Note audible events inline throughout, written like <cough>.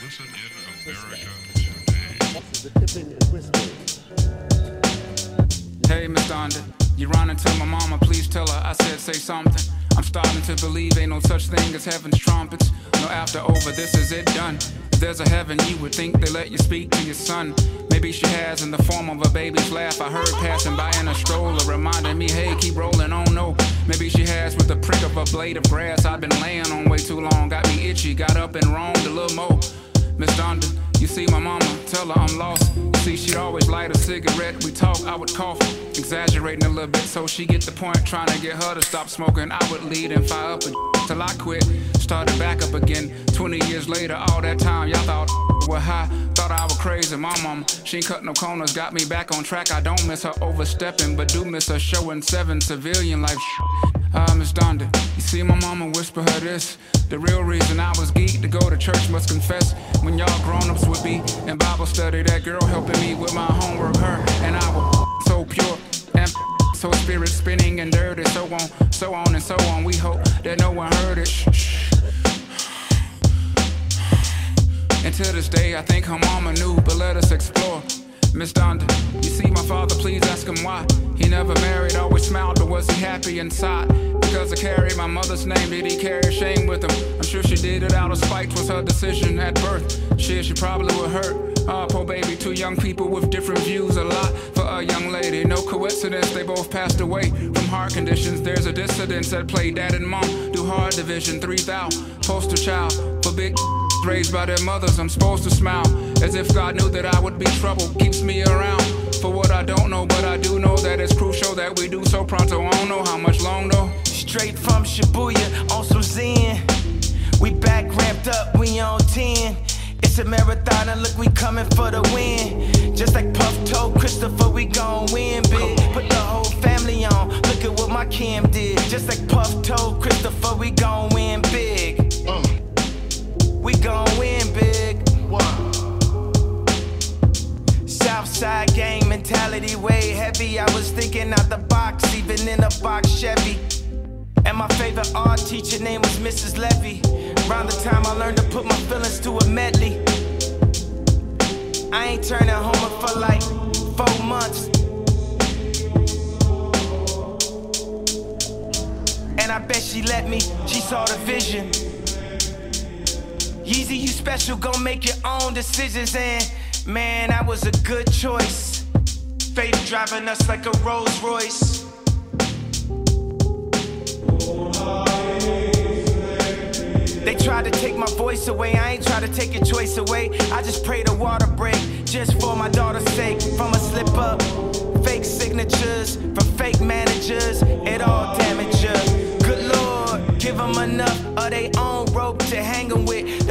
Listen in America today. Hey, Miss Donda, you running to my mama, please tell her I said say something. I'm starting to believe ain't no such thing as heaven's trumpets. No after over, this is it done. If there's a heaven, you would think they let you speak to your son. Maybe she has in the form of a baby's laugh. I heard passing by in a stroller, reminding me, hey, keep rolling on. No, maybe she has with the prick of a blade of grass. I've been laying on way too long, got itchy, got up and roamed a little more. Miss Donda, you see my mama, tell her I'm lost. See, she'd always light a cigarette. We talk, I would cough, exaggerating a little bit so she get the point. Trying to get her to stop smoking. I would lead and fire up a till I quit. Started back up again. 20 years later, all that time, y'all thought <laughs> were high. Thought I was crazy. My mom, she ain't cut no corners, got me back on track. I don't miss her overstepping, but do miss her showing seven civilian life. <laughs> Ah, Miss Donda, you see my mama whisper her this. The real reason I was geek to go to church must confess. When y'all grown-ups would be in Bible study, that girl helping me with my homework, her and I were so pure and so spirit spinning and dirty, so on, so on and so on. We hope that no one heard it. Shh, shh. And to this day, I think her mama knew, but let us explore. Miss Donda, you see my father, please ask him why. He never married, always smiled, but was he happy inside? Because I carry my mother's name, did he carry shame with him? I'm sure she did it out of spite, was her decision at birth. Shit, she probably would hurt. Ah, poor baby, two young people with different views, a lot for a young lady. No coincidence, they both passed away from heart conditions. There's a dissidence at play. Dad and mom do hard division, 3 thou, poster child for big raised by their mothers. I'm supposed to smile as if God knew that I would be trouble. Keeps me around for what I don't know, but I do know that it's crucial that we do so pronto. I don't know how much long though. Straight from Shibuya on some Zen. We back ramped up, we on 10. It's a marathon and look, we coming for the win. Just like Puff told Christopher, we gon' win big. Put the whole family on, look at what my Kim did. Just like Puff told Christopher, we gon' win way heavy. I was thinking out the box, even in a box Chevy. And my favorite art teacher name was Mrs. Levy. Around the time I learned to put my feelings to a medley. I ain't turning home for like four months. And I bet she let me, she saw the vision. Yeezy, you special, gon' make your own decisions. And man, that was a good choice. Fate driving us like a Rolls Royce. They tried to take my voice away, I ain't try to take your choice away. I just pray the water break, just for my daughter's sake. From a slip up, fake signatures, from fake managers, it all damaged her. Good lord, give them enough of their own rope to hang 'em with.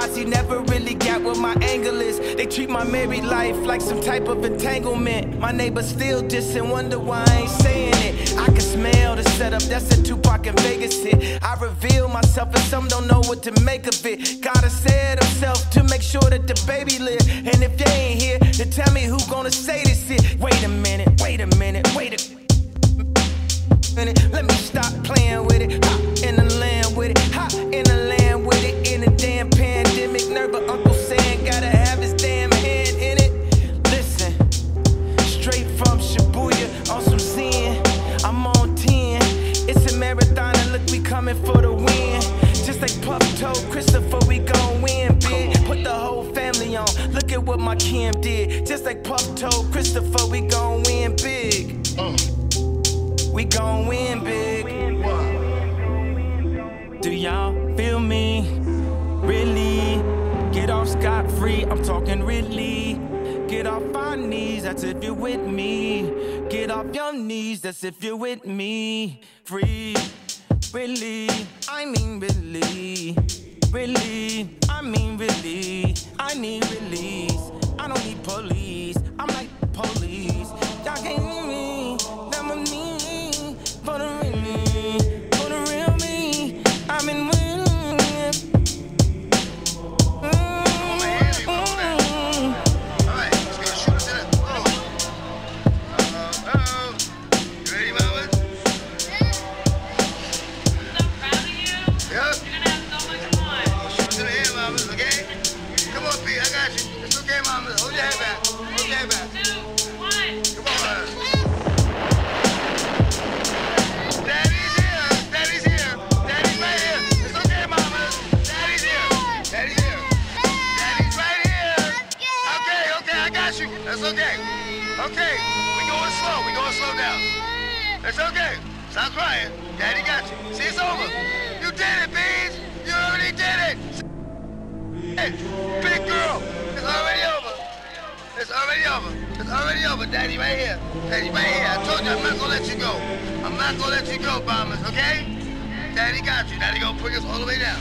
Paparazzi never really got what my angle is. They treat my married life like some type of entanglement. My neighbors still diss and wonder why I ain't saying it. I can smell the setup, that's a Tupac in Vegas hit. I reveal myself and some don't know what to make of it. Gotta say himself to make sure that the baby live. And if they ain't here, then tell me who gonna say this shit. Wait a minute, wait a minute, wait a minute. Let me stop playing with it. Told Christopher, we gon' win big. Put the whole family on. Look at what my Kim did. Just like Puff told Christopher, we gon' win big. We gon' win big. Do y'all feel me? Really? Get off scot free, I'm talking really. Get off our knees, that's if you're with me. Get off your knees, that's if you're with me. Free, really, I mean really. Really, I mean really. I need release. I don't need police. you. That's okay. Okay. We going slow. We going slow down. That's okay. Stop crying. Daddy got you. See, it's over. You did it, bees. You already did it. Hey, big girl. It's already over. It's already over. It's already over. Daddy right here. Daddy right here. I told you I'm not gonna let you go. I'm not gonna let you go, bombers. Okay? Daddy got you. Daddy gonna put us all the way down.